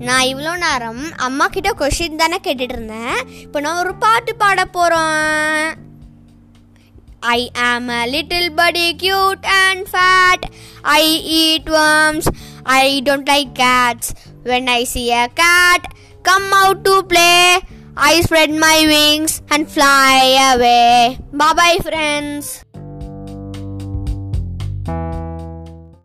நான் இவ்வளோ நேரம் அம்மா கிட்ட கொஷின் தானே கேட்டுட்டு இருந்தேன் இப்போ நான் ஒரு பாட்டு பாட போகிறோம் I am a little bit cute and fat I eat worms I don't like cats when I see a cat come out to play I spread my wings and fly away bye bye friends